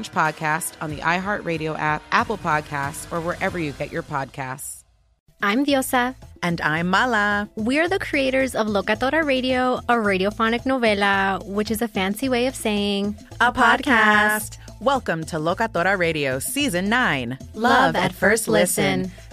podcast on the iHeartRadio app, Apple Podcasts, or wherever you get your podcasts. I'm Diosa. And I'm Mala. We're the creators of Locatora Radio, a radiophonic novela, which is a fancy way of saying a podcast. Welcome to Locatora Radio Season 9 Love, Love at, at, First listen. listen.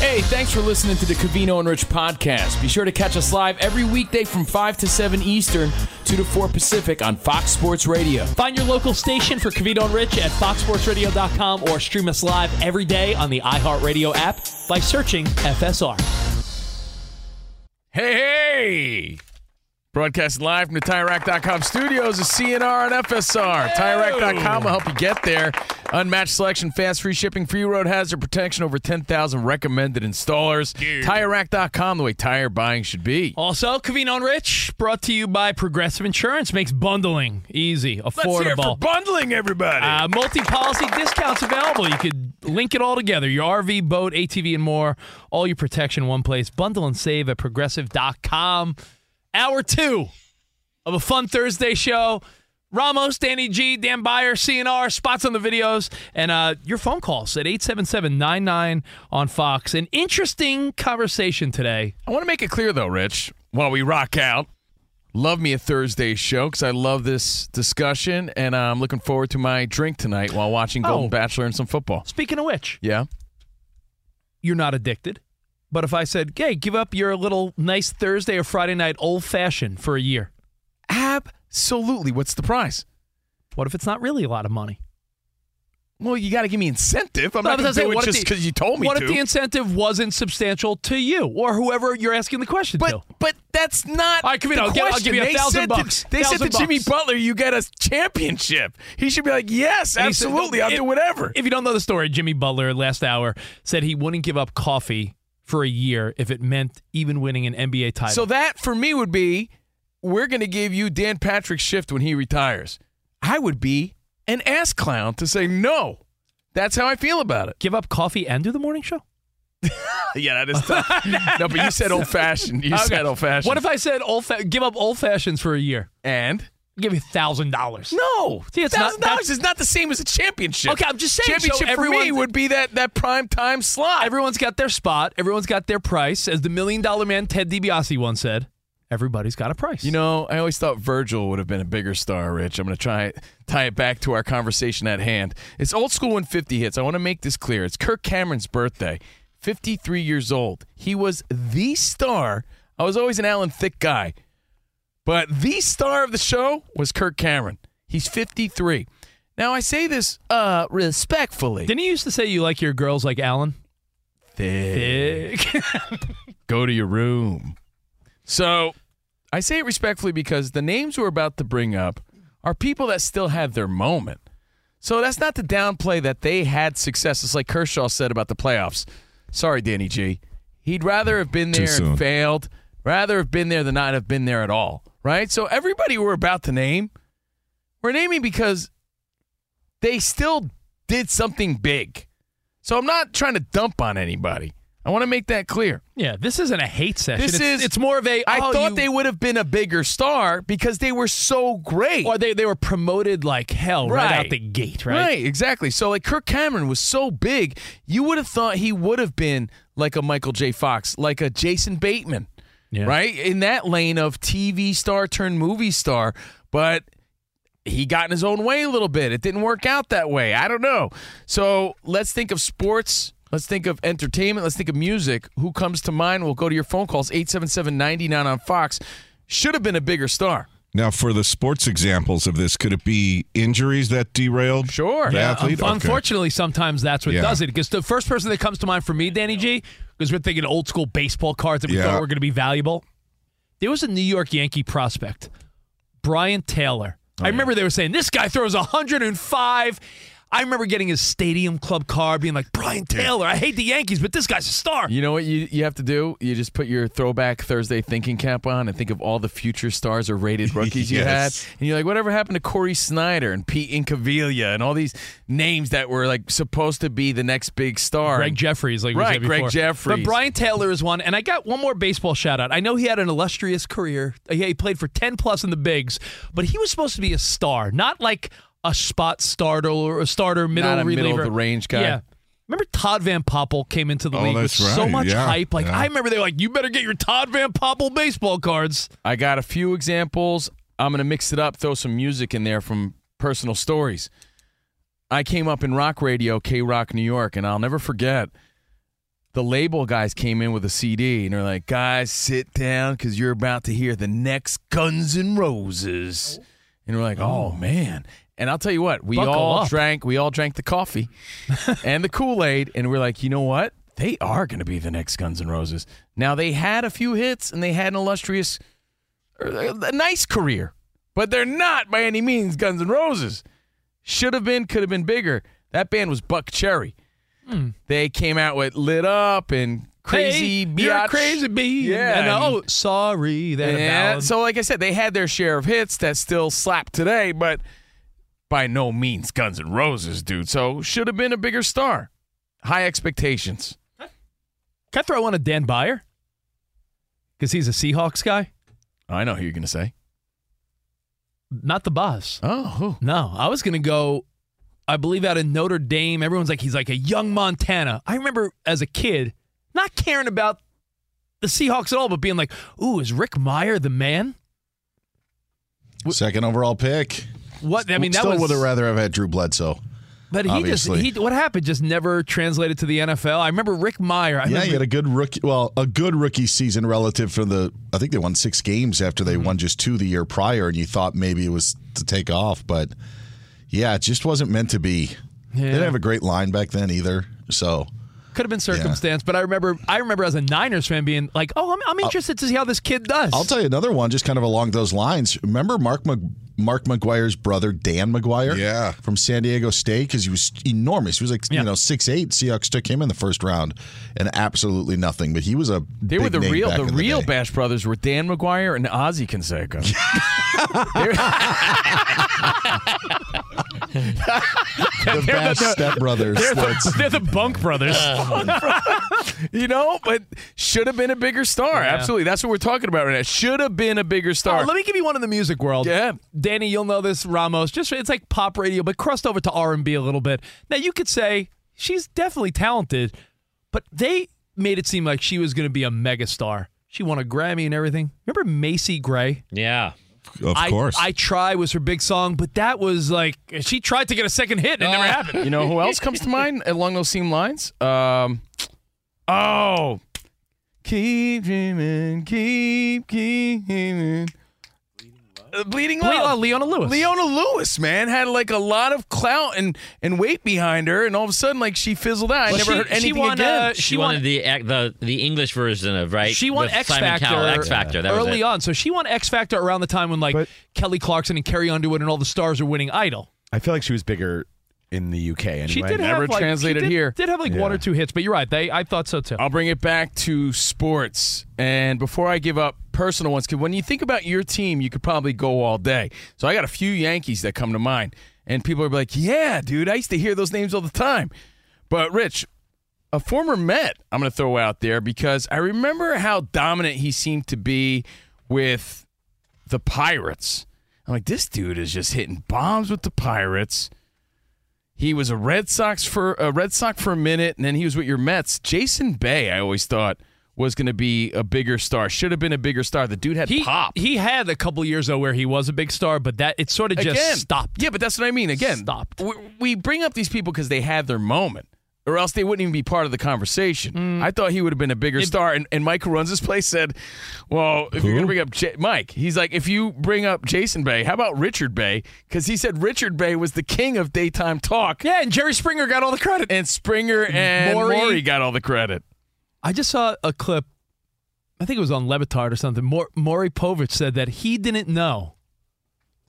Hey, thanks for listening to the Covino and Rich podcast. Be sure to catch us live every weekday from 5 to 7 Eastern, 2 to 4 Pacific on Fox Sports Radio. Find your local station for Covino and Rich at foxsportsradio.com or stream us live every day on the iHeartRadio app by searching FSR. Hey, hey! Broadcast live from the TireRack.com studios is CNR and FSR. TireRack.com will help you get there. Unmatched selection, fast free shipping, free road hazard protection, over 10,000 recommended installers. Yeah. TireRack.com, the way tire buying should be. Also, Covino and Rich, brought to you by Progressive Insurance, makes bundling easy, affordable. Let's hear for bundling, everybody. Uh, multi-policy discounts available. You could link it all together, your RV, boat, ATV, and more. All your protection one place. Bundle and save at Progressive.com hour two of a fun Thursday show. Ramos, Danny G, Dan Beyer, CNR, spots on the videos, and uh, your phone calls at 877-99 on Fox. An interesting conversation today. I want to make it clear, though, Rich, while we rock out, love me a Thursday show because I love this discussion, and I'm looking forward to my drink tonight while watching Golden oh. Bachelor and some football. Speaking of which. Yeah? You're not addicted. But if I said, hey, give up your little nice Thursday or Friday night old fashioned for a year. Absolutely. What's the price? What if it's not really a lot of money? Well, you got to give me incentive. I'm not going to do it just because you told me what to. What if the incentive wasn't substantial to you or whoever you're asking the question but, to? But that's not. All right, come in. I'll, I'll, give you a thousand bucks. they said to Jimmy Butler, "You get a championship." He should be like, "Yes, absolutely. Said, I'll if, do whatever." If you don't know the story, Jimmy Butler last hour said he wouldn't give up coffee for a year if it meant even winning an NBA title. So that for me would be we're going to give you Dan Patrick's shift when he retires. I would be an ass clown to say no. That's how I feel about it. Give up coffee and do the morning show? yeah, that is tough. no, but you said old fashioned. You okay. said old fashioned. What if I said old fa- give up old fashions for a year? And give you thousand dollars. No, thousand dollars is not the same as a championship. Okay, I'm just saying. Championship so for me would be that that prime time slot. Everyone's got their spot. Everyone's got their price. As the million dollar man Ted DiBiase once said, everybody's got a price. You know, I always thought Virgil would have been a bigger star. Rich, I'm going to try tie it back to our conversation at hand. It's old school when 50 hits. I want to make this clear. It's Kirk Cameron's birthday. 53 years old. He was the star. I was always an Alan Thicke guy. But the star of the show was Kirk Cameron. He's 53. Now, I say this uh, respectfully. Didn't you used to say you like your girls like Alan? Thick. Go to your room. So I say it respectfully because the names we're about to bring up are people that still had their moment. So that's not to downplay that they had success. It's like Kershaw said about the playoffs. Sorry, Danny G. He'd rather have been there and failed, rather have been there than not have been there at all right? So everybody we're about to name, we're naming because they still did something big. So I'm not trying to dump on anybody. I want to make that clear. Yeah, this isn't a hate session. This it's, is it's more of a. I oh, thought you- they would have been a bigger star because they were so great. or they they were promoted like hell right, out the gate, right? Right, exactly. So like Kirk Cameron was so big, you would have thought he would have been like a Michael J. Fox, like a Jason Bateman, Yeah. right? In that lane of TV star turned movie star, but he got in his own way a little bit. It didn't work out that way. I don't know. So let's think of sports. Let's think of entertainment. Let's think of music. Who comes to mind? We'll go to your phone calls 877 99 on Fox. Should have been a bigger star. Now, for the sports examples of this, could it be injuries that derailed Sure. the Yeah, athlete? Un- Okay. Unfortunately, sometimes that's what Yeah. does it. Because the first person that comes to mind for me, Danny G, because we're thinking old school baseball cards that we Yeah. thought were going to be valuable. There was a New York Yankee prospect, Brien Taylor. Oh, I remember they were saying this guy throws 105. I remember getting his stadium club card, being like Brien Taylor. I hate the Yankees, but this guy's a star. You know what you, you have to do? You just put your throwback Thursday thinking cap on and think of all the future stars or rated rookies you Yes. had. And you're like, whatever happened to Cory Snyder and Pete Incaviglia and all these names that were like supposed to be the next big star? Gregg Jefferies, like we Right, said Gregg before. Jefferies. But Brian Taylor is one, and I got one more baseball shout out. I know he had an illustrious career. Yeah, he played for ten plus in the bigs, but he was supposed to be a star, not like a spot starter or a starter middle Not a reliever. middle of the range guy. Yeah. Remember Todd Van Poppel came into the Oh, league with that's so right. much Yeah, hype. Like yeah. I remember they were like, "You better get your Todd Van Poppel baseball cards." I got a few examples. I'm going to mix it up, throw some music in there from personal stories. I came up in rock radio, K Rock New York, and I'll never forget the label guys came in with a CD and they're like, guys, sit down because you're about to hear the next Guns N' Roses. And we're like, oh, oh. man. And I'll tell you what, we Buckle all up. drank, we all drank the coffee and the Kool-Aid, and we're like, you know what? They are going to be the next Guns N' Roses. Now they had a few hits and they had an illustrious, uh, a nice career, but they're not by any means Guns N' Roses. Should have been, could have been bigger. That band was Buckcherry. Hmm. They came out with "Lit Up" and "Crazy hey, Biatch. crazy bee. Yeah, And, uh, and- oh, sorry. That Yeah, so like I said, they had their share of hits that still slap today, but by no means Guns N' Roses, dude. So should have been a bigger star. High expectations. Can I throw one to Dan Beyer? Because he's a Seahawks guy, I know who you're gonna say. not the boss. Oh, who? No, I was going to go, I believe, out in Notre Dame. Everyone's like, he's like a young Montana. I remember as a kid not caring about the Seahawks at all, but being like, ooh, is Rick Mirer the man? Second overall pick. What? I mean, that Still was. would have rather have had Drew Bledsoe. but he obviously. just, he, what happened just never translated to the NFL. I remember Rick Mirer. I yeah, remember, he had a good rookie. Well, a good rookie season relative for the. I think they won six games after Mm-hmm. they won just two the year prior, and you thought maybe it was to take off, but yeah, it just wasn't meant to be. They didn't have a great line back then either. So could have been circumstance, but I remember, I remember as a Niners fan being like, oh, I'm, I'm interested to see how this kid does. I'll tell you another one, just kind of along those lines. Remember Mark Mc, Mark McGwire's brother Dan McGwire? Yeah. from San Diego State because he was enormous. He was like Yeah. you know six eight. Seahawks took him in the first round, and absolutely nothing. But he was a They big were the name real back the real day. Bash Brothers were Dan McGwire and Ozzy Canseco. the Bash stepbrothers. they're, the, they're the Bunk brothers. you know, but should have been a bigger star. Absolutely. That's what we're talking about right now. Should have been a bigger star. Oh, let me give you one in the music world. Yeah. Danny, you'll know this. Ramos, just it's like pop radio, but crossed over to R and B a little bit. Now you could say she's definitely talented, but they made it seem like she was going to be a megastar. She won a Grammy and everything. Remember Macy Gray? Yeah. Of I, course. I Try was her big song, but that was like she tried to get a second hit and it never happened. You know who else comes to mind along those same lines? Um, oh, keep dreaming, keep keep dreaming. Uh, Bleeding Le- Love. uh, Leona Lewis. Leona Lewis, man, had like a lot of clout and, and weight behind her, and all of a sudden, like she fizzled out. I Well, never she- heard she anything won, again. uh, She, She wanted won- the the the English version of right. She won X Factor. Cowell, X Factor. That was early it. on. So she won X Factor around the time when like But- Kelly Clarkson and Carrie Underwood and all the stars are winning Idol. I feel like she was bigger in the UK anyway. She did never have like, translated she did, here. Did have like one or two hits, but you're right. They I thought so too. I'll bring it back to sports. And before I give up personal ones, because when you think about your team, you could probably go all day. So I got a few Yankees that come to mind. And people are like, yeah, dude, I used to hear those names all the time. But, Rich, a former Met. I'm going to throw out there because I remember how dominant he seemed to be with the Pirates. I'm like, this dude is just hitting bombs with the Pirates. He was a Red Sox for a Red Sox for a minute, and then he was with your Mets. Jason Bay, I always thought was going to be a bigger star. Should have been a bigger star. The dude had He pop. he had a couple years though where he was a big star, but that it sort of just Again. stopped. Yeah, but that's what I mean. Again, Stopped. We, we bring up these people because they had their moment, or else they wouldn't even be part of the conversation. Mm. I thought he would have been a bigger star. And, and Mike, who runs this place, said, "Well, if you're going to bring up J- Mike, he's like, if you bring up Jason Bay, how about Richard Bey? Because he said Richard Bey was the king of daytime talk, Yeah, and Jerry Springer got all the credit. and Springer and Maury- Maury, got all the credit." I just saw a clip. I think it was on Le Batard or something. Mor- Maury Povich said that he didn't know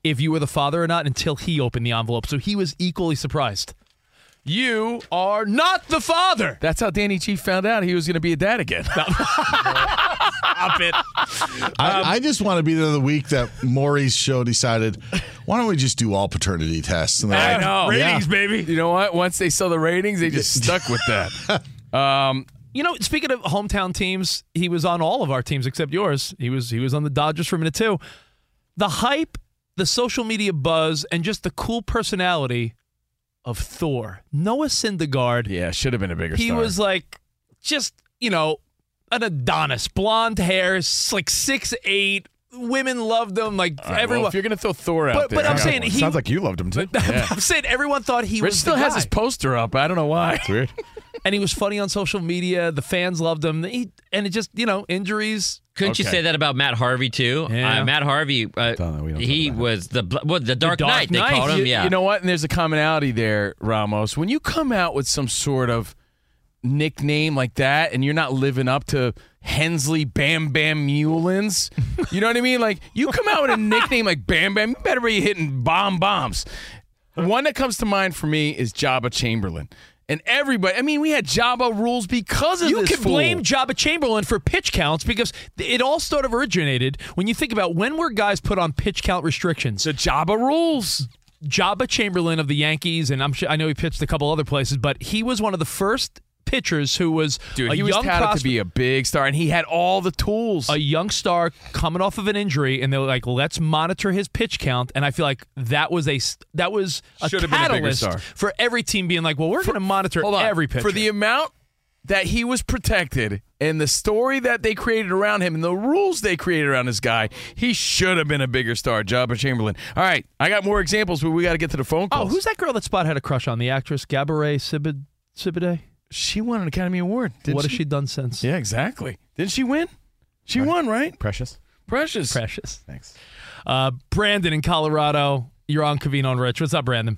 if you were the father or not until he opened the envelope. So he was equally surprised. You are not the father. That's how Danny G found out he was going to be a dad again. Stop it. I, I just want to be there the week that Maury's show decided, why don't we just do all paternity tests? And I like, know. Ratings, baby. You know what? Once they saw the ratings, they just stuck with that. Um, You know, speaking of hometown teams, he was on all of our teams except yours. He was he was on the Dodgers for a minute too. The hype, the social media buzz, and just the cool personality of Thor, Noah Syndergaard. yeah, should have been a bigger He star. was like just you know an Adonis, blonde hair, s- like six eight. Women loved him, like All right, well, everyone. if you're going to throw Thor out But- there, but I'm saying he- Sounds like you loved him too. I'm saying everyone thought he Rich was still the has guy. his poster up. I don't know why. It's weird. and he was funny on social media. The fans loved him. He, and it just you know injuries. Couldn't you say that about Matt Harvey too? Yeah. Uh, Matt Harvey, uh, Don't know, we don't he was the bl- what the Dark, Dark Knight. They called him. You, yeah, you know what? And there's a commonality there, Ramos. When you come out with some sort of nickname like that and you're not living up to Hensley Bam Bam Meulens, you know what I mean? Like, you come out with a nickname like Bam Bam, you better be hitting bomb bombs. One that comes to mind for me is Joba Chamberlain. And everybody, I mean, we had Joba rules because of You this can fool. blame Joba Chamberlain for pitch counts because it all sort of originated when you think about when were guys put on pitch count restrictions. the Joba rules. Joba Chamberlain of the Yankees, and I'm sure I know he pitched a couple other places, but he was one of the first pitchers who was Dude, a he was young touted to prospect- be a big star, and he had all the tools. a young star coming off of an injury, and they were like, "Let's monitor his pitch count." And I feel like that was a that was a Should have been a bigger catalyst star. for every team being like, "Well, we're going to monitor Hold on. every pitcher." For the amount that he was protected and the story that they created around him and the rules they created around this guy, he should have been a bigger star, Joba Chamberlain. All right, I got more examples, but we got to get to the phone call. oh, calls. who's that girl that Spot had a crush on? The actress Gabourey Sibid Sibiday. She won an Academy Award. Didn't What she? has she done since? Yeah, exactly. Didn't she win? She won, right? Precious. Precious. Precious. Thanks. Uh, Brandon in Colorado. You're on Covino and Rich. What's up, Brandon?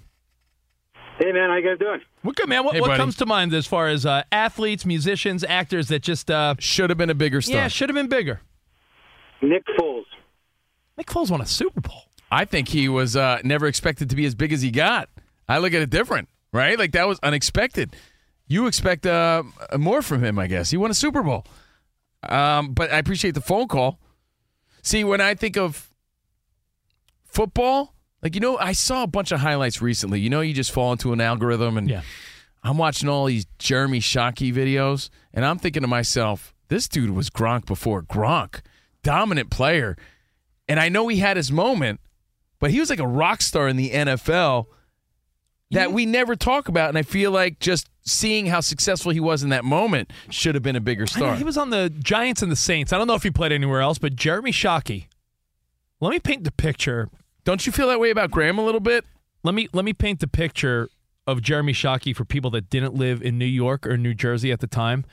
Hey man, how you guys doing? What good, man? What, Hey, what comes to mind as far as uh, athletes, musicians, actors that just uh, Should have been a bigger star. yeah should have been bigger? Nick Foles. Nick Foles won a Super Bowl. I think he was uh, never expected to be as big as he got. I look at it different, right? Like that was unexpected. You expect uh, more from him, I guess. He won a Super Bowl. Um, but I appreciate the phone call. See, when I think of football, like you know, I saw a bunch of highlights recently. You know, you just fall into an algorithm, and Yeah. I'm watching all these Jeremy Shockey videos, and I'm thinking to myself, this dude was Gronk before Gronk, dominant player, and I know he had his moment, but he was like a rock star in the NFL that we never talk about, and I feel like just seeing how successful he was in that moment should have been a bigger I star. he was on the Giants and the Saints. I don't know if he played anywhere else, but Jeremy Shockey. Let me paint the picture. Don't you feel that way about Graham a little bit? Let me let me paint the picture of Jeremy Shockey for people that didn't live in New York or New Jersey at the time.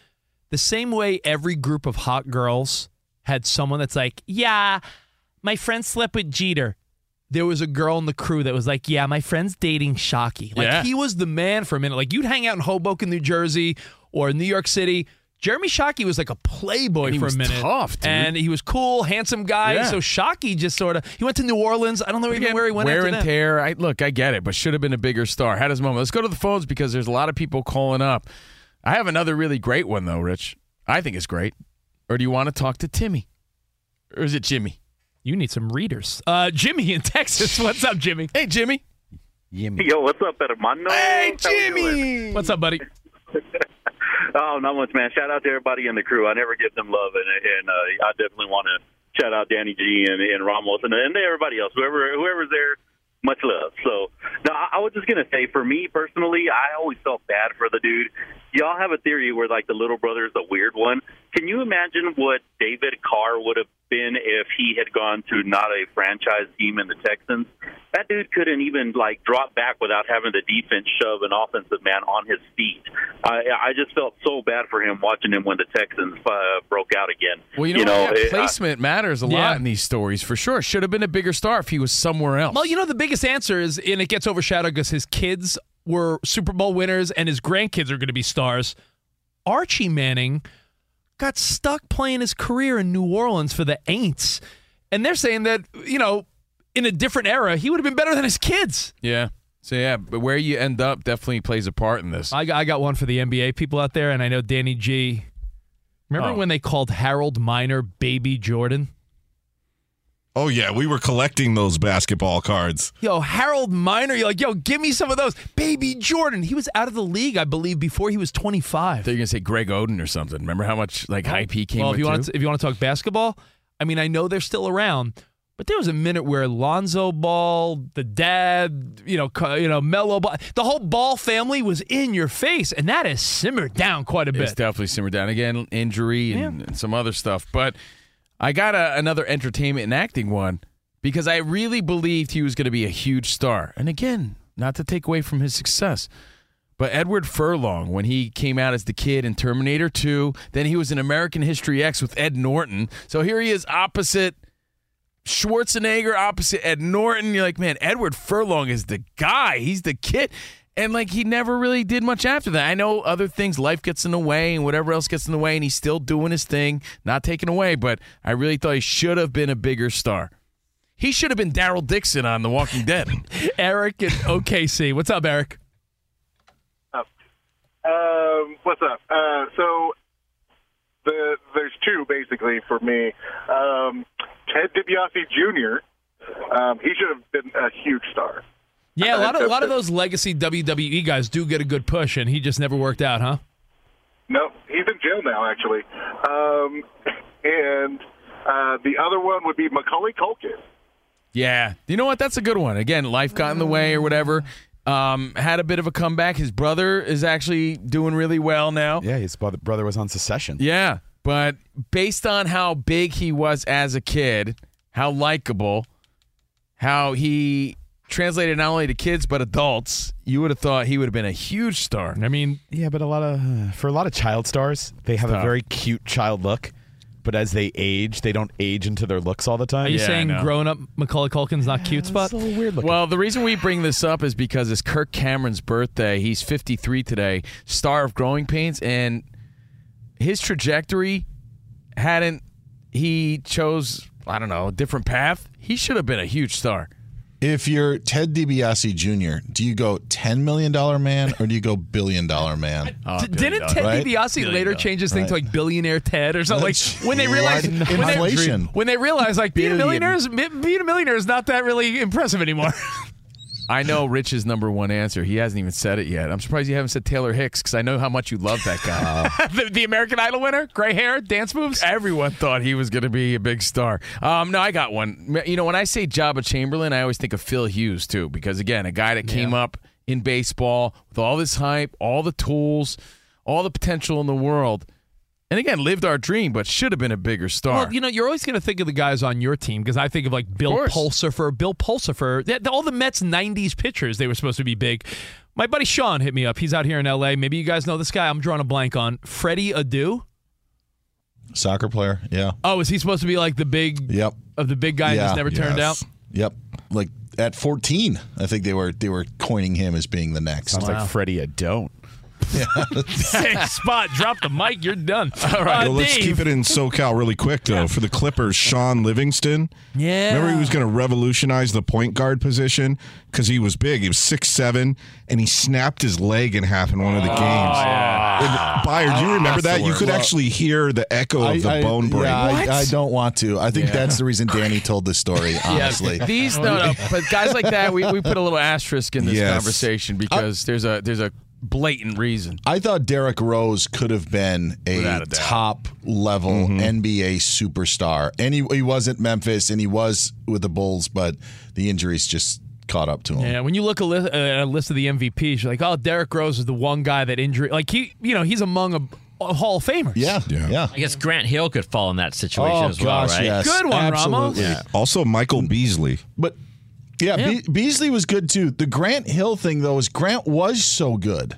The same way every group of hot girls had someone that's like, "Yeah, my friend slept with Jeter." There was a girl in the crew that was like, "Yeah, my friend's dating Shockey." Like Yeah. he was the man for a minute. Like you'd hang out in Hoboken, New Jersey, or New York City. Jeremy Shockey was like a playboy for a minute, tough, dude. and he was cool, handsome guy. Yeah. So Shockey just sort of he went to New Orleans. I don't know even Again, where he went. wear and tear. I, look, I get it, but should have been a bigger star. Had his moment. Let's go to the phones because there's a lot of people calling up. I have another really great one though, Rich. I think it's great. Or do you want to talk to Timmy? Or is it Jimmy? You need some readers. Uh, Jimmy in Texas. What's up, Jimmy? Hey, Jimmy. Yimmy. Yo, what's up, hermano? Hey, How? Jimmy. What's up, buddy? Oh, not much, man. Shout out to everybody in the crew. I never give them love, and, and uh, I definitely want to shout out Danny G and, and Ramos and, and everybody else, whoever whoever's there. Much love. So, no, I, I was just gonna say, for me personally, I always felt bad for the dude. Y'all have a theory where like the little brother is the weird one. Can you imagine what David Carr would have been if he had gone to not a franchise team in the Texans? That dude couldn't even like drop back without having the defense shove an offensive man on his feet. I, I just felt so bad for him watching him when the Texans uh, broke out again. Well, you know, yeah, it- placement matters a Yeah. lot in these stories for sure. Should have been a bigger star if he was somewhere else. Well, you know, the biggest answer is, and it gets overshadowed because his kids were Super Bowl winners and his grandkids are going to be stars. Archie Manning got stuck playing his career in New Orleans for the Aints. And they're saying that, you know, in a different era, he would have been better than his kids. yeah. So yeah, but where you end up definitely plays a part in this. I got, I got one for the NBA people out there, and I know Danny G. Remember Oh. when they called Harold Miner Baby Jordan? Oh yeah, we were collecting those basketball cards. Yo, Harold Miner, you're like, yo, give me some of those. Baby Jordan. He was out of the league, I believe, before he was 25. They're gonna say Greg Oden or something. Remember how much like hype he came well, with if you want to, if you want to talk basketball, I mean, I know they're still around, but there was a minute where Lonzo Ball, the dad, you know, you know, Melo Ball, the whole Ball family was in your face, and that has simmered down quite a It's bit. definitely simmered down again, injury and, and some other stuff. But I got a, another entertainment and acting one because I really believed he was going to be a huge star. And again, not to take away from his success, but Edward Furlong, when he came out as the kid in Terminator 2, then he was in American History X with Ed Norton. So here he is opposite Schwarzenegger, opposite Ed Norton. You're like, man, Edward Furlong is the guy. He's the kid. And like he never really did much after that. I know other things, life gets in the way and whatever else gets in the way, and he's still doing his thing, not taken away. But I really thought he should have been a bigger star. He should have been Daryl Dixon on The Walking Dead. Eric and OKC. What's up, Eric? Um, what's up? Uh, so the there's two basically for me. Um, Ted DiBiase Jr. Um, he should have been a huge star. Yeah, a lot of a lot of those legacy WWE guys do get a good push, and he just never worked out, huh? No, he's in jail now actually. Um, and uh, the other one would be Macaulay Culkin. Yeah. You know what? That's a good one. Again, life got in the way or whatever. Um, had a bit of a comeback. His brother is actually doing really well now. Yeah, his brother, brother was on Succession. Yeah. But based on how big he was as a kid, how likable, how he translated not only to kids but adults, you would have thought he would have been a huge star. I mean, Yeah, but a lot of for a lot of child stars, they have a very cute child look, but as they age, they don't age into their looks all the time. Are you Yeah, saying grown up Macaulay Culkin's not cute spot? It's a little weird looking. Well, the reason we bring this up is because it's Kirk Cameron's birthday. He's 53 today, star of Growing Pains, and his trajectory hadn't he chose I don't know a different path. He should have been a huge star. If you're Ted DiBiase Jr., do you go ten million dollar man or do you go billion dollar man? Oh, D- didn't Ted Right? DiBiase Billion later dollar. change his thing to like billionaire Ted or something? Like when they realized In- when they, inflation. when they realized like being a millionaire is being a millionaire is not that really impressive anymore. I know Rich's number one answer. He hasn't even said it yet. I'm surprised you haven't said Taylor Hicks because I know how much you love that guy. the, the American Idol winner, gray hair, dance moves. Everyone thought he was going to be a big star. Um, no, I got one. You know, when I say Joba Chamberlain, I always think of Phil Hughes too, because again, a guy that came up in baseball with all this hype, all the tools, all the potential in the world, and again, lived our dream, but should have been a bigger star. Well, you know, you're always going to think of the guys on your team because I think of like Bill course. Pulsipher, Bill Pulsipher, that- all the Mets '90s pitchers. They were supposed to be big. My buddy Sean hit me up. He's out here in L.A. Maybe you guys know this guy. I'm drawing a blank on Freddie Adu. Soccer player, yeah. Oh, is he supposed to be like the big Yep. of the big guy and yeah. just never turned yes. out? Yep. Like at 14, I think they were they were coining him as being the next. Sounds like Freddie Don't. Same spot. Drop the mic. You're done. All uh, Well, let's Dave. keep it in SoCal really quick, though. For the Clippers, Shaun Livingston. Yeah. Remember, he was going to revolutionize the point guard position because he was big. He was six seven, and he snapped his leg in half in one of the oh, games. And, Byard, do you remember that? You could Well, actually hear the echo of the I, bone break. Yeah, I, I don't want to. I think that's the reason Danny told this story. Honestly, Yeah, these no, no, but guys like that, we, we put a little asterisk in this Yes. conversation because there's a there's a blatant reason. I thought Derrick Rose could have been a, a top level NBA superstar. And he, he was at Memphis and he was with the Bulls, but the injuries just caught up to him. Yeah, when you look a li- uh, at a list of the MVPs, you're like, oh, Derrick Rose is the one guy that injury, like he, you know, he's among a, a Hall of Famers. Yeah, yeah. I guess Grant Hill could fall in that situation Oh, as well, gosh, right? yes. Good one, Ramos. Yeah. Also, Michael Beasley. But yeah. Be- Beasley was good too. The Grant Hill thing though is Grant was so good,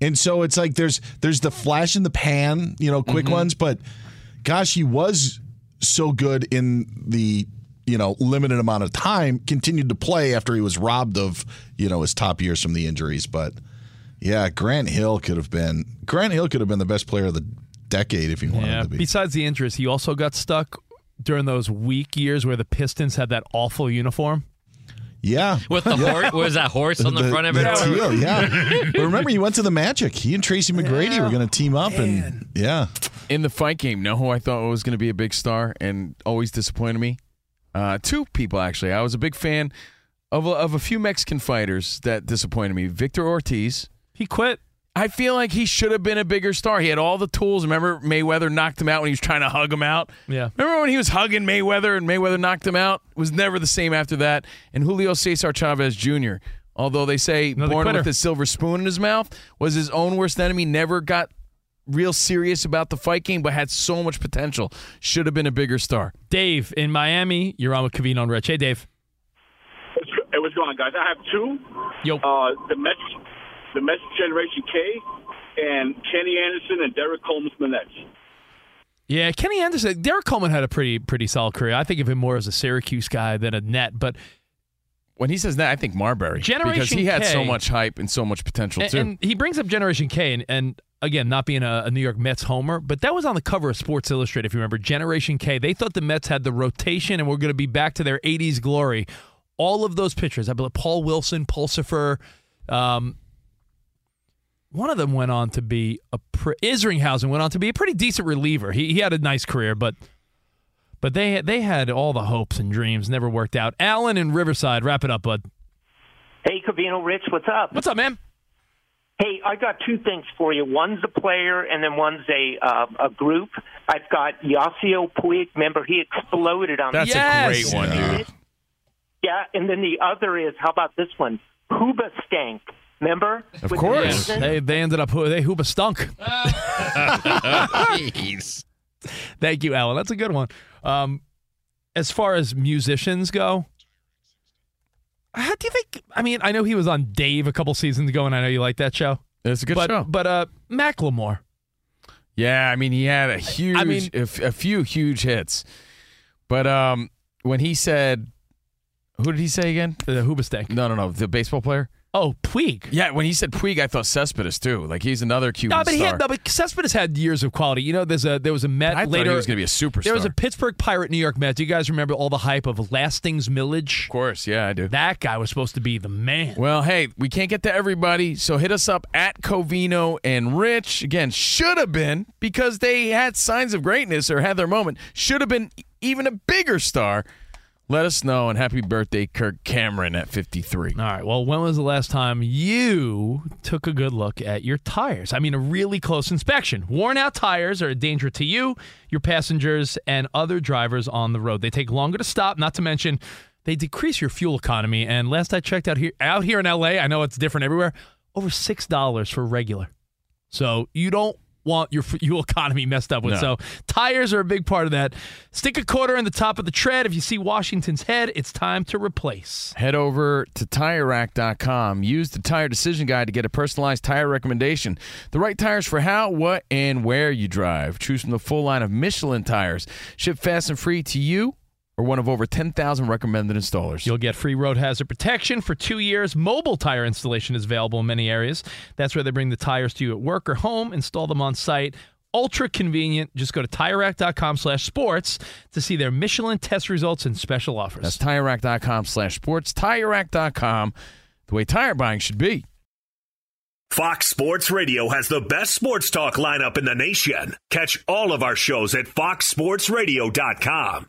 and so it's like there's there's the flash in the pan, you know, quick mm-hmm. ones, but gosh, he was so good in the you know limited amount of time. Continued to play after he was robbed of you know his top years from the injuries, but yeah, Grant Hill could have been Grant Hill could have been the best player of the decade if he wanted Yeah. to be. Besides the injuries, he also got stuck during those weak years where the Pistons had that awful uniform. Yeah, With the horse, was that horse on the, front of it? teal, yeah. but remember, he went to the Magic. He and Tracy McGrady were going to team up, and yeah, In the fight game, know who I thought was going to be a big star and always disappointed me? Uh, two people, actually. I was a big fan of a, of a few Mexican fighters that disappointed me. Victor Ortiz. He quit. I feel like he should have been a bigger star. He had all the tools. Remember, Mayweather knocked him out when he was trying to hug him out? Yeah. Remember when he was hugging Mayweather and Mayweather knocked him out? It was never the same after that. And Julio Cesar Chavez Jr., although they say Another born quitter. with a silver spoon in his mouth, was his own worst enemy, never got real serious about the fight game, but had so much potential. Should have been a bigger star. Dave in Miami, you're on with Covino and Rich. Hey, Dave. Hey, what's going on, guys? I have two. Yo. Uh, the Mets, the Mets Generation K, and Kenny Anderson and Derrick Coleman Minette. Yeah, Kenny Anderson. Derrick Coleman had a pretty pretty solid career. I think of him more as a Syracuse guy than a net, but When he says that, I think Marbury. because he had so much hype and so much potential, and, too. and he brings up Generation K, and, and again, not being a, a New York Mets homer, but that was on the cover of Sports Illustrated. If you remember, Generation K, they thought the Mets had the rotation and were going to be back to their '80s glory. All of those pitchers, I believe Paul Wilson, Pulsipher, um, one of them went on to be a pre- Isringhausen went on to be a pretty decent reliever. He he had a nice career, but but they they had all the hopes and dreams, never worked out. Allen and Riverside, wrap it up, bud. Hey, Covino Rich, what's up? What's up, man? Hey, I got two things for you. One's a player, and then one's a uh, a group. I've got Yasiel Puig. Remember, he exploded on. That's the a great one, dude. Yeah, and then the other is how about this one? Huba Stank. Remember? Of With course. the- They, they ended up, they Hooba stunk. Jeez. Thank you, Alan. That's a good one. Um, as far as musicians go, how do you think? I mean, I know he was on Dave a couple seasons ago, and I know you like that show. It's a good but, show. But uh, Macklemore. Yeah, I mean, he had a huge, I mean- a, f- a few huge hits. But um, when he said, who did he say again? The Hoobastank. No, no, no, the baseball player. Oh, Puig. Yeah, when he said Puig, I thought Cespedes too. Like he's another Cuban No, but he star. had, no, but Cespedes had years of quality. You know, there's a there was a Met I thought later. he was going to be a superstar. There was a Pittsburgh Pirate New York Met. Do you guys remember all the hype of Lastings Milledge? of course, yeah, I do. That guy was supposed to be the man. Well, hey, we can't get to everybody, so hit us up at Covino and Rich. Again, should have been because they had signs of greatness or had their moment. Should have been even a bigger star. Let us know and happy birthday, Kirk Cameron at 53. All right. Well, when was the last time you took a good look at your tires? I mean, a really close inspection. Worn out tires are a danger to you, your passengers, and other drivers on the road. They take longer to stop, not to mention they decrease your fuel economy. And last I checked out here out here in LA, I know it's different everywhere, over $6 for regular. So you don't want your fuel economy messed up with. No. So tires are a big part of that. Stick a quarter in the top of the tread. If you see Washington's head, it's time to replace. Head over to TireRack.com. Use the Tire Decision Guide to get a personalized tire recommendation. The right tires for how, what, and where you drive. Choose from the full line of Michelin tires. Ship fast and free to you or one of over 10,000 recommended installers. You'll get free road hazard protection for two years. Mobile tire installation is available in many areas. That's where they bring the tires to you at work or home, install them on site. Ultra convenient. Just go to TireRack.com slash sports to see their Michelin test results and special offers. That's TireRack.com slash sports. TireRack.com, the way tire buying should be. Fox Sports Radio has the best sports talk lineup in the nation. Catch all of our shows at foxsportsradio.com.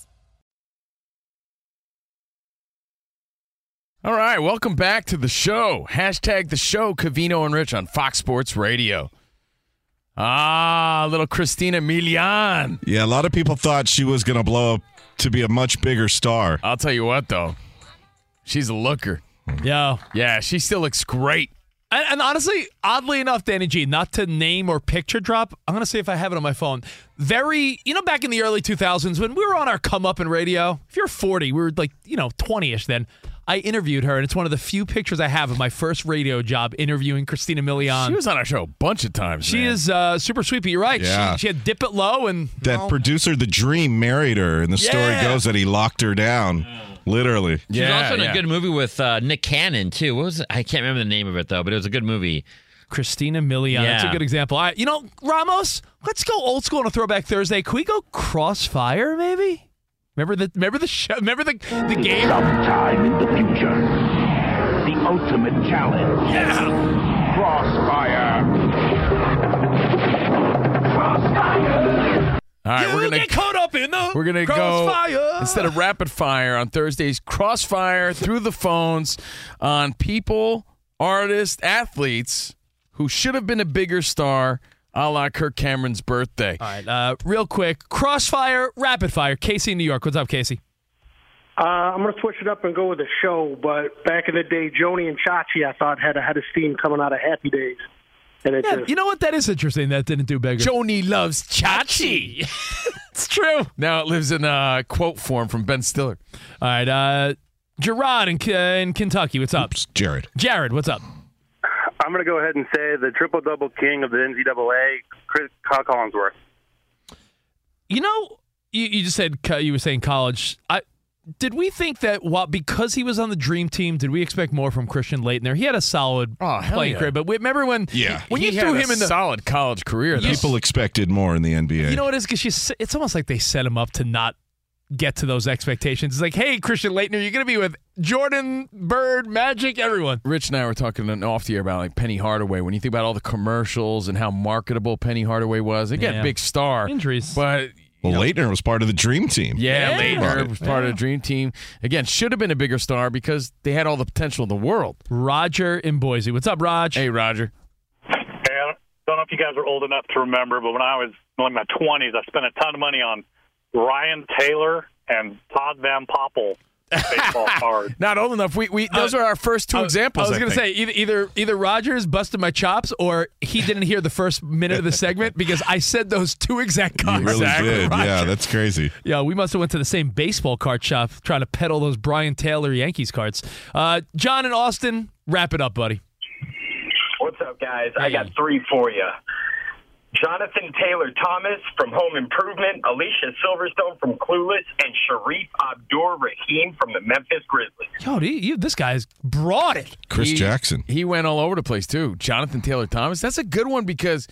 All right, welcome back to the show. Hashtag the show, Covino and Rich on Fox Sports Radio. Ah, little Christina Milian. Yeah, a lot of people thought she was going to blow up to be a much bigger star. I'll tell you what, though, she's a looker. Yeah. Yeah, she still looks great. And, and honestly, oddly enough, Danny G, not to name or picture drop, I'm going to see if I have it on my phone. Very, you know, back in the early 2000s when we were on our come up in radio, if you're 40, we were like, you know, 20 ish then. I interviewed her, and it's one of the few pictures I have of my first radio job interviewing Christina Milian. She was on our show a bunch of times. She man. is uh, super sweet, but you're right. Yeah. She, she had dip it low, and That well, producer, The Dream, married her, and the story goes that he locked her down, literally. She was also in a good movie with uh, Nick Cannon too. What was it? I can't remember the name of it though, but it was a good movie. Christina Milian. That's a good example. I, you know, Ramos, let's go old school on a throwback Thursday. Can we go Crossfire, maybe? Remember the remember the show, remember the the game. Sometime in the future, the ultimate challenge. Yeah. Crossfire. Crossfire. All right, You we're gonna get caught up in the We're gonna crossfire. go instead of rapid fire on Thursdays. Crossfire through the phones on people, artists, athletes who should have been a bigger star, a la Kirk Cameron's birthday. All right, uh, real quick, Crossfire, rapid fire. Casey in New York. What's up, Casey? Uh, I'm going to switch it up and go with a show. But back in the day, Joanie and Chachi, I thought had a head of steam coming out of Happy Days, and it Yeah, just you know what? That is interesting. That didn't do bigger. Joanie loves Chachi. It's true. Now it lives in uh, quote form from Ben Stiller. All right, uh, Gerard in, K- in Kentucky, what's up? Jared. Jared, what's up? I'm going to go ahead and say the triple double king of the NCAA, Chris Kyle Collinsworth. You know, you, you just said you were saying college. I did we think that what because he was on the dream team, did we expect more from Christian Laettner? He had a solid oh, hell playing yeah. career, but we, remember when Yeah. when He you had threw a him in the solid college career. though. People expected more in the NBA. You know what it is? Because it's almost like they set him up to not get to those expectations. It's like, hey, Christian Laettner, you're going to be with Jordan, Bird, Magic, everyone. Rich and I were talking off the air about like Penny Hardaway. When you think about all the commercials and how marketable Penny Hardaway was, again, Yeah. big star, Injuries, but well, Laettner was part of the dream team. yeah, Think about Laettner was part of the dream team. Again, should have been a bigger star because they had all the potential in the world. Roger in Boise. What's up, Raj? Hey, Roger. Hey, I don't know if you guys are old enough to remember, but when I was in my 20s, I spent a ton of money on Brien Taylor and Todd Van Poppel baseball cards. Not old enough. We, we those are our first two I- examples. I was I going to think. say either, either either Rogers busted my chops or he didn't hear the first minute of the segment because I said those two exact You cards. really did. Roger. Yeah, that's crazy. Yeah, we must have went to the same baseball card shop trying to peddle those Brien Taylor Yankees cards. Uh, John and Austin, wrap it up, buddy. What's up, guys? I got three for you. Jonathan Taylor Thomas from Home Improvement, Alicia Silverstone from Clueless, and Sharif Abdur Rahim from the Memphis Grizzlies. Yo, dude, you, this guy's brought it. Chris He- Jackson. He went all over the place too. Jonathan Taylor Thomas. That's a good one because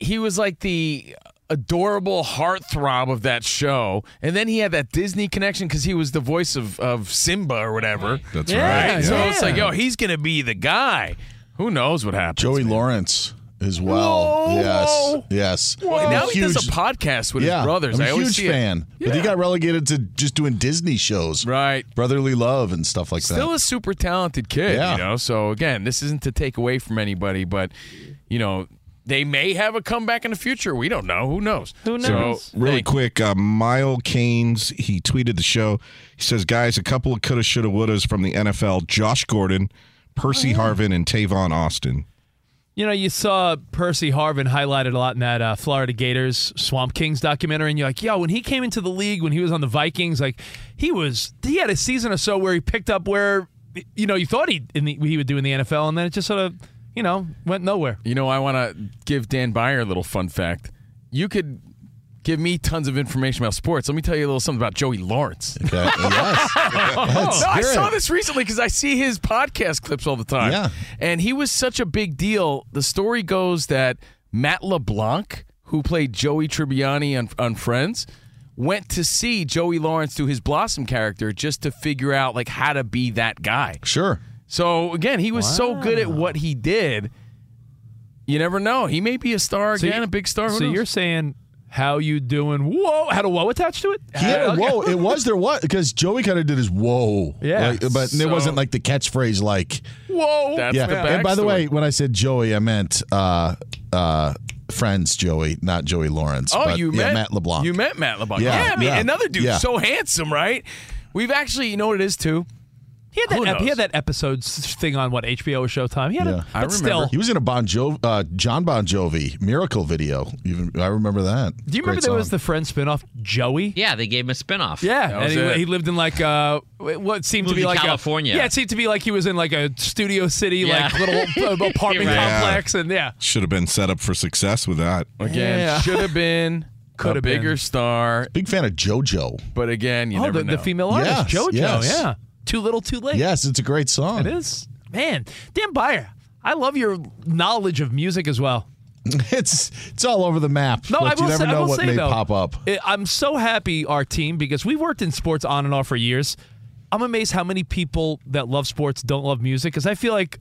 he was like the adorable heartthrob of that show, and then he had that Disney connection because he was the voice of, of Simba or whatever. That's right. right. So Yeah. it's like, yo, he's gonna be the guy. Who knows what happens? Joey Lawrence as well. Whoa, yes, whoa. yes. Well, I'm now a he does a podcast with yeah, his brothers. I'm a I huge see it. fan, but he got relegated to just doing Disney shows, right? Brotherly love and stuff like Still that. Still a super talented kid, Yeah. you know. So again, this isn't to take away from anybody, but you know, they may have a comeback in the future. We don't know. Who knows? Who knows? So, really quick, uh, Mile Keynes, he tweeted the show. He says, guys, a couple of coulda, shoulda, wouldas from the NFL Josh Gordon, Percy Harvin, and Tavon Austin. You know, you saw Percy Harvin highlighted a lot in that uh, Florida Gators Swamp Kings documentary, and you're like, yo, when he came into the league, when he was on the Vikings, like he was, he had a season or so where he picked up where, you know, you thought he he would do in the NFL, and then it just sort of, you know, went nowhere. You know, I want to give Dan Beyer a little fun fact. You could give me tons of information about sports. Let me tell you a little something about Joey Lawrence. Okay. yes. Let's no, I saw this recently because I see his podcast clips all the time. Yeah. And he was such a big deal. The story goes that Matt LeBlanc, who played Joey Tribbiani on, on Friends, went to see Joey Lawrence do his Blossom character just to figure out like how to be that guy. Sure. So again, he was so good at what he did. You never know. He may be a star So again, you- a big star. Who So knows? you're saying how you doing? Whoa, had a whoa attached to it? He had a Okay. whoa. It was there what because Joey kind of did his whoa. Yeah. Like, but So- it wasn't like the catchphrase like Whoa. That's yeah. the and by the way, when I said Joey, I meant uh, uh, friends Joey, not Joey Lawrence. Oh, but, you yeah, met Matt LeBlanc. You met Matt LeBlanc. Yeah, Yeah, I mean, yeah, another dude yeah. so handsome, right? We've actually, you know what it is too. He had that. Ep- he had that episode thing on what HBO or Showtime. He had Yeah. a, but still. He was in a Bon Jovi, uh, John Bon Jovi miracle video. Even I remember that. Do you remember Great there was song. the Friends spinoff, Joey? Yeah, they gave him a spinoff. Yeah, and he, he lived in like uh, what seemed to be like California. A, yeah, it seemed to be like he was in like a Studio City, Yeah. like little uh, apartment Yeah. complex, and yeah, Should have been set up for success with that. Again, Yeah. should have been Could a have been. bigger star. Big fan of JoJo. But again, you oh, never the, know. the female artist, Yes, JoJo. yes. Yeah, too little, too late. Yes, it's a great song. it is. Man, Dan Beyer, I love your knowledge of music as well. It's it's all over the map. No, but I will you never say, I know will what say, may though, pop up. I- I'm so happy our team because we've worked in sports on and off for years. I'm amazed how many people that love sports don't love music because I feel like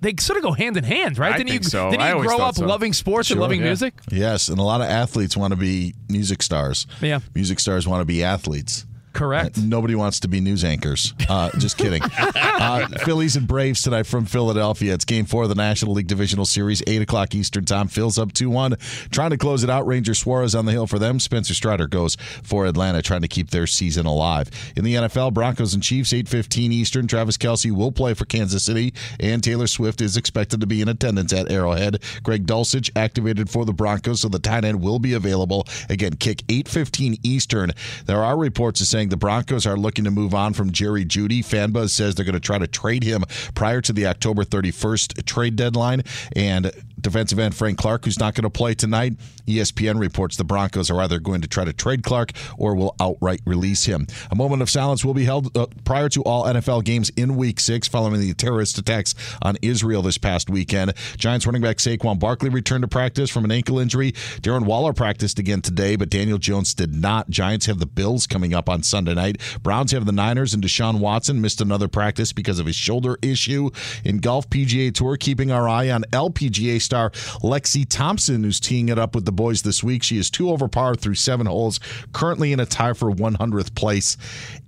they sort of go hand in hand, right? I didn't think you, so. Didn't I you grow up so. loving sports and loving yeah. music? Yes, and a lot of athletes want to be music stars. Yeah. Music stars want to be athletes. Correct. nobody wants to be news anchors. Uh, just kidding. uh, Phillies and Braves tonight from Philadelphia. It's game four of the National League Divisional Series, 8 o'clock Eastern Time. Phil's up 2 1. Trying to close it out. Ranger Suarez on the hill for them. Spencer Strider goes for Atlanta, trying to keep their season alive. In the NFL, Broncos and Chiefs, 8.15 Eastern. Travis Kelce will play for Kansas City, and Taylor Swift is expected to be in attendance at Arrowhead. Greg Dulcich activated for the Broncos, so the tight end will be available. Again, kick 8.15 Eastern. There are reports of saying the Broncos are looking to move on from Jerry Jeudy. Fanbuzz says they're going to try to trade him prior to the October 31st trade deadline. And defensive end Frank Clark, who's not going to play tonight, ESPN reports the Broncos are either going to try to trade Clark or will outright release him. A moment of silence will be held uh, prior to all NFL games in Week Six, following the terrorist attacks on Israel this past weekend. Giants running back Saquon Barkley returned to practice from an ankle injury. Darren Waller practiced again today, but Daniel Jones did not. Giants have the Bills coming up on Sunday night. Browns have the Niners, and Deshaun Watson missed another practice because of his shoulder issue. In golf PGA Tour, keeping our eye on LPGA star Lexi Thompson, who's teeing it up with the boys this week. She is two over par through seven holes, currently in a tie for 100th place.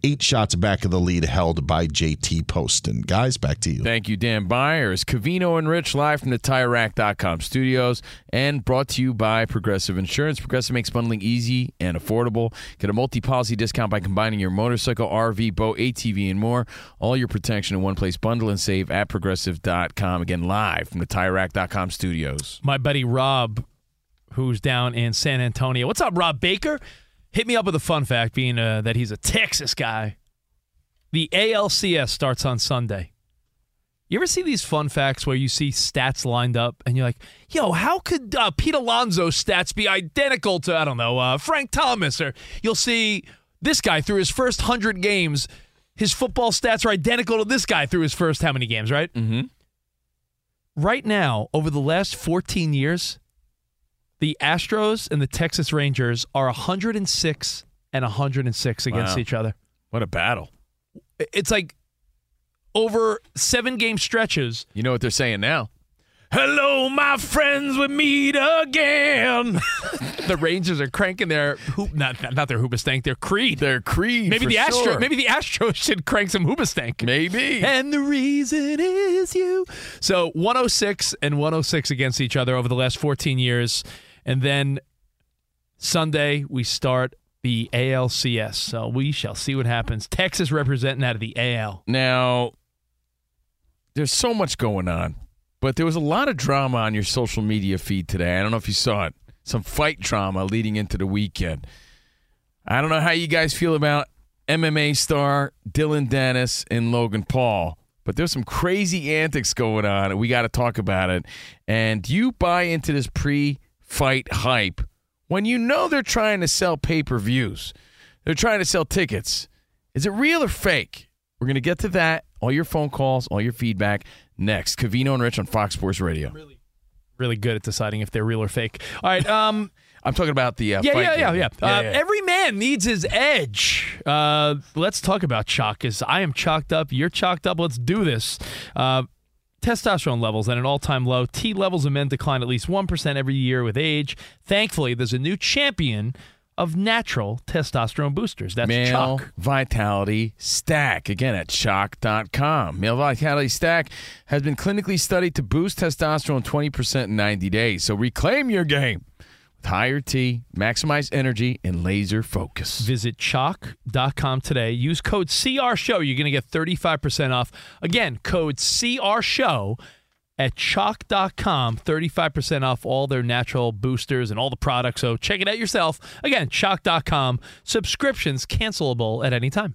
Eight shots back of the lead, held by JT Poston. Guys, back to you. Thank you, Dan Beyers. Covino and Rich live from the TireRack.com studios and brought to you by Progressive Insurance. Progressive makes bundling easy and affordable. Get a multi-policy discount by combining your motorcycle, RV, boat, ATV, and more. All your protection in one place. Bundle and save at Progressive.com. Again, live from the TireRack.com studios. My buddy Rob, who's down in San Antonio. What's up, Rob Baker? Hit me up with a fun fact, being uh, that he's a Texas guy. The ALCS starts on Sunday. You ever see these fun facts where you see stats lined up and you're like, yo, how could uh, Pete Alonso's stats be identical to, I don't know, uh, Frank Thomas? Or you'll see this guy through his first 100 games, his football stats are identical to this guy through his first how many games, right? Mm-hmm. Right now, over the last 14 years, the Astros and the Texas Rangers are 106 and 106 against Wow. each other. What a battle. It's like over seven game stretches. You know what they're saying now? Hello, my friends, we meet again. the Rangers are cranking their hoop, not not, their hoobastank, their creed. Their creed. Maybe the Astro, sure. maybe the Astros should crank some hoobastank. Maybe. And the reason is you. So 106 and 106 against each other over the last 14 years, and then Sunday we start the ALCS. So we shall see what happens. Texas representing out of the AL. Now, there's so much going on, but there was a lot of drama on your social media feed today. I don't know if you saw it. Some fight drama leading into the weekend. I don't know how you guys feel about MMA star Dillon Danis and Logan Paul, but there's some crazy antics going on, and we got to talk about it. And you buy into this pre fight hype when you know they're trying to sell pay per views? They're trying to sell tickets. Is it real or fake? We're going to get to that. All your phone calls, all your feedback next. Covino and Rich on Fox Sports Radio. Really really good at deciding if they're real or fake. All right. Um, I'm talking about the uh, yeah, fight yeah, yeah, game. yeah, Uh, Every man needs his edge. Uh, let's talk about chalk. Because I am chalked up. You're chalked up. Let's do this. Uh, testosterone levels at an all-time low. T levels of men decline at least one percent every year with age. Thankfully, there's a new champion of natural testosterone boosters. That's Male chalk. Vitality Stack. Again, at chalk.com. Male Vitality Stack has been clinically studied to boost testosterone 20% in 90 days. So reclaim your game with higher T, maximize energy, and laser focus. Visit chalk.com today. Use code CR Show. You're going to get 35% off. Again, code CR Show at chalk.com. 35% off all their natural boosters and all the products. So check it out yourself. Again, chalk.com. Subscriptions cancelable at any time.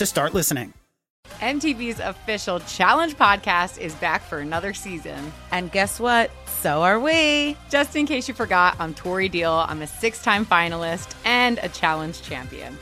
to start listening. MTV's official Challenge podcast is back for another season. And guess what? So are we. Just in case you forgot, I'm Tori Deal. I'm a six time finalist and a challenge champion.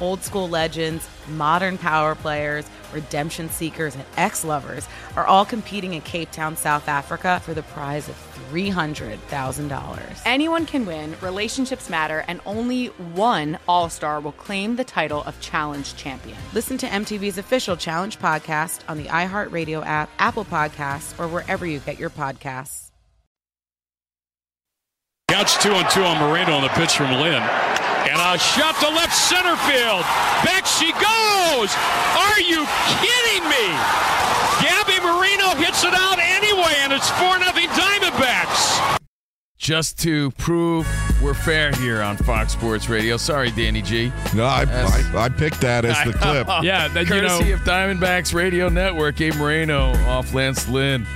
Old school legends, modern power players, redemption seekers, and ex lovers are all competing in Cape Town, South Africa for the prize of $300,000. Anyone can win, relationships matter, and only one All Star will claim the title of Challenge Champion. Listen to MTV's official Challenge podcast on the iHeartRadio app, Apple Podcasts, or wherever you get your podcasts. Couch two on two on Moreno on the pitch from Lynn. And a shot to left center field. Back she goes. Are you kidding me? Gabby Moreno hits it out anyway, and it's 4 0 Diamondbacks. Just to prove we're fair here on Fox Sports Radio. Sorry, Danny G. No, I, I, I picked that as the clip. Yeah, that, you Courtesy know- of Diamondbacks Radio Network. Gabe Moreno off Lance Lynn.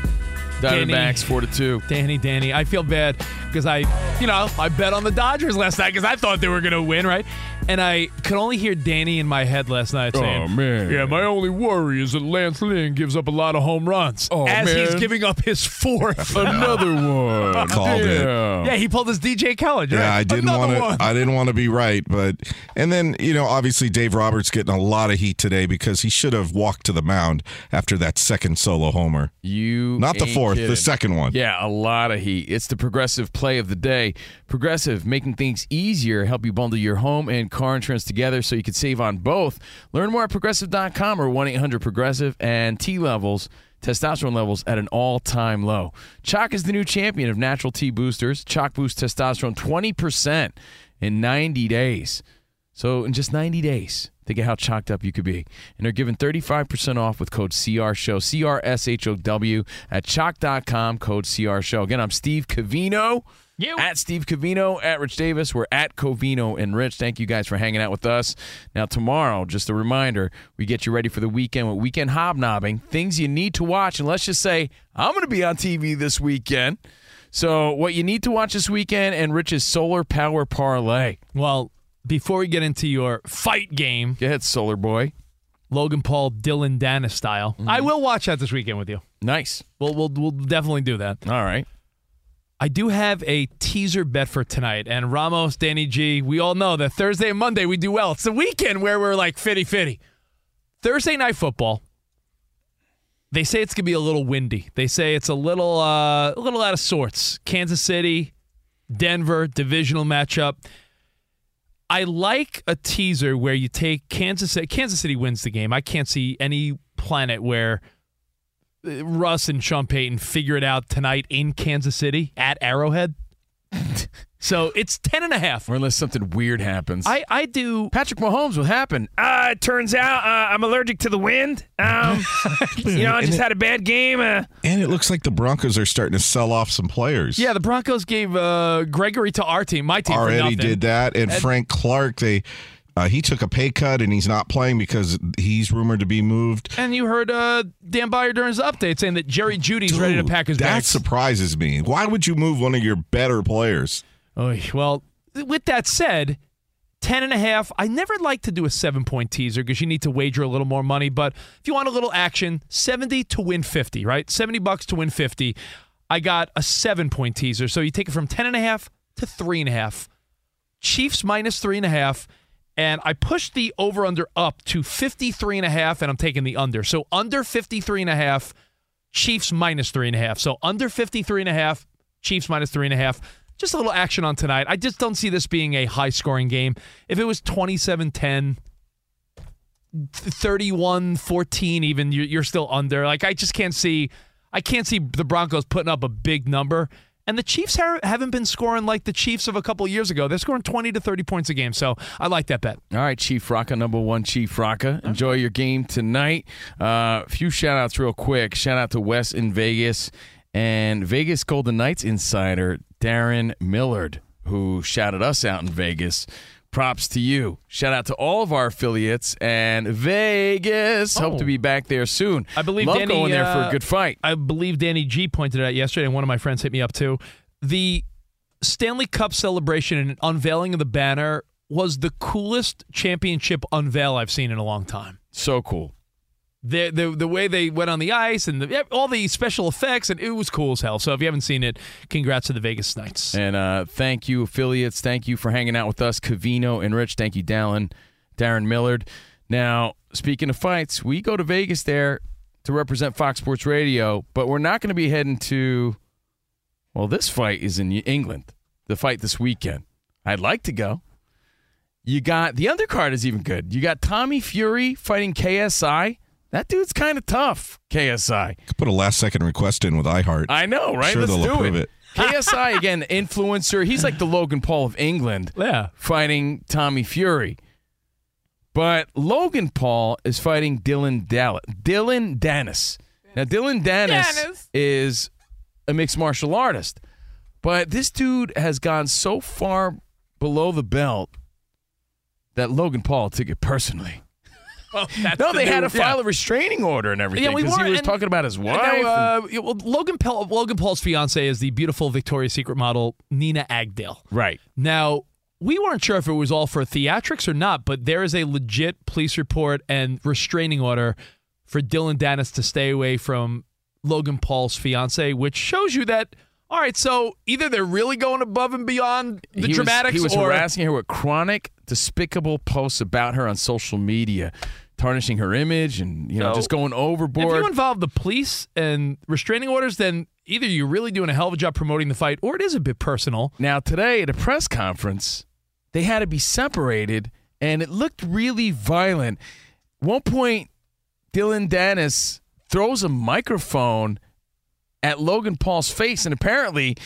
Diamondbacks four to two. Danny, Danny, I feel bad because I, you know, I bet on the Dodgers last night because I thought they were going to win, right? And I could only hear Danny in my head last night saying, Oh, man. yeah, my only worry is that Lance Lynn gives up a lot of home runs Oh, as he's giving up his fourth. Another one. Called it. Yeah. yeah, he pulled his DJ Khaled. Yeah. I didn't want to. I didn't want to be right, but and then you know, obviously, Dave Roberts getting a lot of heat today because he should have walked to the mound after that second solo homer. You Not the fourth, kidding. the second one. Yeah, a lot of heat. It's the progressive play of the day. Progressive, making things easier, help you bundle your home and car insurance together so you can save on both. Learn more at progressive.com or 1 800 Progressive and T levels. Testosterone levels at an all time low. Chalk is the new champion of natural T boosters. Chalk boosts testosterone 20% in 90 days. So, in just 90 days, think of how chalked up you could be. And they're giving 35% off with code CRSHOW, C R S H O W, at chalk.com, code CRSHOW. Again, I'm Steve Covino. At Steve Covino, at Rich Davis. We're at Covino and Rich. Thank you guys for hanging out with us. Now, tomorrow, just a reminder, we get you ready for the weekend with Weekend Hobnobbing. Things you need to watch. And let's just say, I'm going to be on TV this weekend. So, what you need to watch this weekend and Rich's Solar Power Parlay. Well, before we get into your fight game, go ahead, Solar Boy. Logan Paul, Dillon Danis style. Mm-hmm. I will watch that this weekend with you. Nice. We'll we'll we'll definitely do that. All right. I do have a teaser bet for tonight, and Ramos, Danny G. We all know that Thursday and Monday we do well. It's the weekend where we're like fitty fitty. Thursday night football. They say it's gonna be a little windy. They say it's a little uh, a little out of sorts. Kansas City, Denver divisional matchup. I like a teaser where you take Kansas City. Kansas City wins the game. I can't see any planet where Russ and Sean Payton figure it out tonight in Kansas City at Arrowhead. so it's 10 and a half. Or unless something weird happens. I, I do. Patrick Mahomes, what happened? Uh, it turns out uh, I'm allergic to the wind. Um, you know, I just it- had a bad game. Uh, And it looks like the Broncos are starting to sell off some players. Yeah, the Broncos gave uh, Gregory to our team, my team, already nothing. did that, and And- Frank Clark they. Uh, he took a pay cut and he's not playing because he's rumored to be moved. And you heard uh, Dan Beyer during his update saying that Jerry Jeudy's ready to pack his that bags. That surprises me. Why would you move one of your better players? Oy, well, with that said, 10 and a half. I never like to do a seven point teaser because you need to wager a little more money. But if you want a little action, 70 to win 50, right? 70 bucks to win 50. I got a seven point teaser. So you take it from 10 and a half to three and a half. Chiefs minus three and a half. And I pushed the over under up to 53 and a half, and I'm taking the under. So under 53 and a half, Chiefs minus three and a half. So under 53 and a half, Chiefs minus three and a half. Just a little action on tonight. I just don't see this being a high scoring game. If it was 27 10, 31 14, even, you're you're still under. Like, I just can't see. I can't see the Broncos putting up a big number. And the Chiefs ha- haven't been scoring like the Chiefs of a couple years ago. They're scoring 20 to 30 points a game. So I like that bet. All right, Chief Rocca, number one, Chief Rocca. Enjoy your game tonight. A uh, few shout outs real quick. Shout out to Wes in Vegas and Vegas Golden Knights insider Darren Millard, who shouted us out in Vegas. Props to you. Shout out to all of our affiliates and Vegas. Hope to be back there soon. I believe Love Danny, going there for uh, a good fight. I believe Danny G pointed it out yesterday, and one of my friends hit me up too. The Stanley Cup celebration and unveiling of the banner was the coolest championship unveil I've seen in a long time. So cool. The, the the way they went on the ice and the, all the special effects and it was cool as hell. So if you haven't seen it, congrats to the Vegas Knights. And uh, thank you, affiliates. Thank you for hanging out with us, Covino and Rich. Thank you, Dallin, Darren Millard. Now, speaking of fights, we go to Vegas there to represent Fox Sports Radio, but we're not going to be heading to. Well, this fight is in England. The fight this weekend. I'd like to go. You got the undercard is even good. You got Tommy Fury fighting KSI. That dude's kind of tough. KSI. Could put a last second request in with iHeart. I know, right? Sure, Let's they'll do approve it. it. KSI again, influencer. He's like the Logan Paul of England. Yeah. Fighting Tommy Fury. But Logan Paul is fighting Dillon Dall- Dillon Danis. Now Dillon Danis, Danis. is a mixed martial artist. But this dude has gone so far below the belt that Logan Paul took it personally. Well, No, the they had to file yeah. a restraining order and everything Yeah, we because he was and- talking about his wife. now, uh, well, Logan Paul, Logan Paul's fiance is the beautiful Victoria's Secret model Nina Agdal. right. Now, we weren't sure if it was all for theatrics or not, but there is a legit police report and restraining order for Dillon Danis to stay away from Logan Paul's fiance, which shows you that. All right, so either they're really going above and beyond the he was- dramatics, he was or harassing her with chronic, despicable posts about her on social media, tarnishing her image, and you know No. just going overboard. If you involve the police and restraining orders, then either you're really doing a hell of a job promoting the fight, or it is a bit personal. Now today at a press conference, they had to be separated, and it looked really violent. One point, Dillon Danis throws a microphone at Logan Paul's face, and apparently,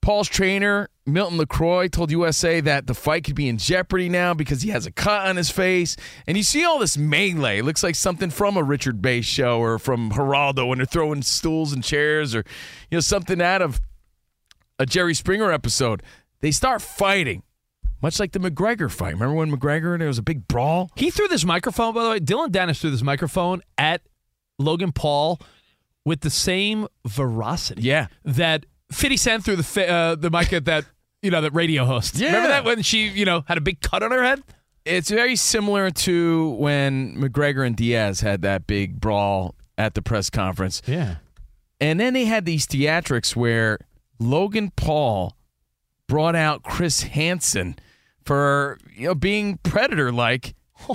Paul's trainer Milton Lacroix told USA that the fight could be in jeopardy now because he has a cut on his face, and you see all this melee. It looks like something from a Richard Bey show or from Geraldo when they're throwing stools and chairs, or you know something out of a Jerry Springer episode. They start fighting, much like the McGregor fight. Remember when McGregor and there was a big brawl? He threw this microphone, by the way. Dillon Danis threw this microphone at Logan Paul with the same veracity. Yeah. That 50 Cent threw the uh, the mic at that you know that radio host. Yeah. Remember that when she you know had a big cut on her head? It's very similar to when McGregor and Diaz had that big brawl at the press conference. Yeah. And then they had these theatrics where Logan Paul brought out Chris Hansen for you know being predator like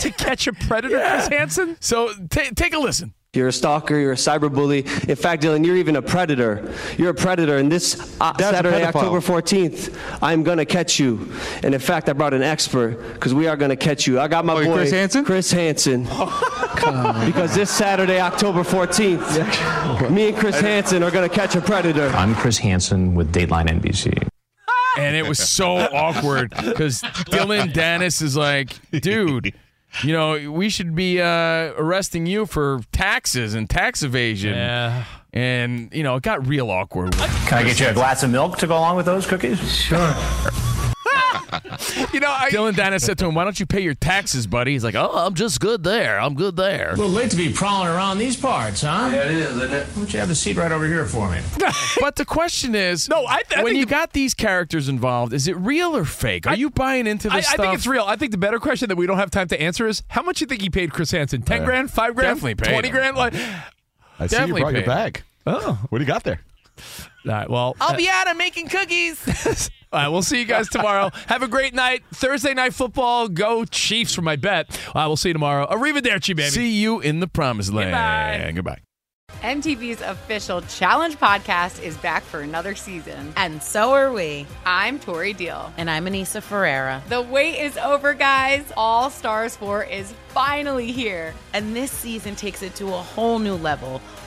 to catch a predator, Chris Hansen. So ta take a listen. You're a stalker. You're a cyberbully. In fact, Dillon, you're even a predator. You're a predator. And this uh, Saturday. October 14th, I'm going to catch you. And in fact, I brought an expert because we are going to catch you. I got my Oh, boy Chris Hansen? Chris Hansen. because this Saturday, October 14th, me and Chris Hansen are going to catch a predator. I'm Chris Hansen with Dateline NBC. and it was so awkward because Dillon Danis is like, dude, you know, we should be uh, arresting you for taxes and tax evasion. Yeah. And, you know, it got real awkward. Can I get you a glass of milk to go along with those cookies? Sure. You know, I, Dillon Danis said to him, "Why don't you pay your taxes, buddy?" He's like, "Oh, I'm just good there. I'm good there." A little late to be prowling around these parts, huh? Yeah, it is, isn't it? Why don't you have the seat right over here for me? but the question is, no, I, I when think you got these characters involved, is it real or fake? Are you buying into I, this I stuff? think it's real. I think the better question that we don't have time to answer is how much you think he paid Chris Hansen? Ten Uh, grand, five grand, definitely paid twenty him. grand. Like, I see you Definitely brought your paid. bag. Oh, what do you got there? All right. Well, I'll be out. I'm making cookies. All right, we'll see you guys tomorrow. Have a great night. Thursday night football. Go Chiefs for my bet. Uh, we'll see you tomorrow. Arrivederci, baby. See you in the promised land. Goodbye. MTV's official Challenge podcast is back for another season. And so are we. I'm Tori Deal. And I'm Aneesa Ferreira. The wait is over, guys. All Stars 4 is finally here. And this season takes it to a whole new level.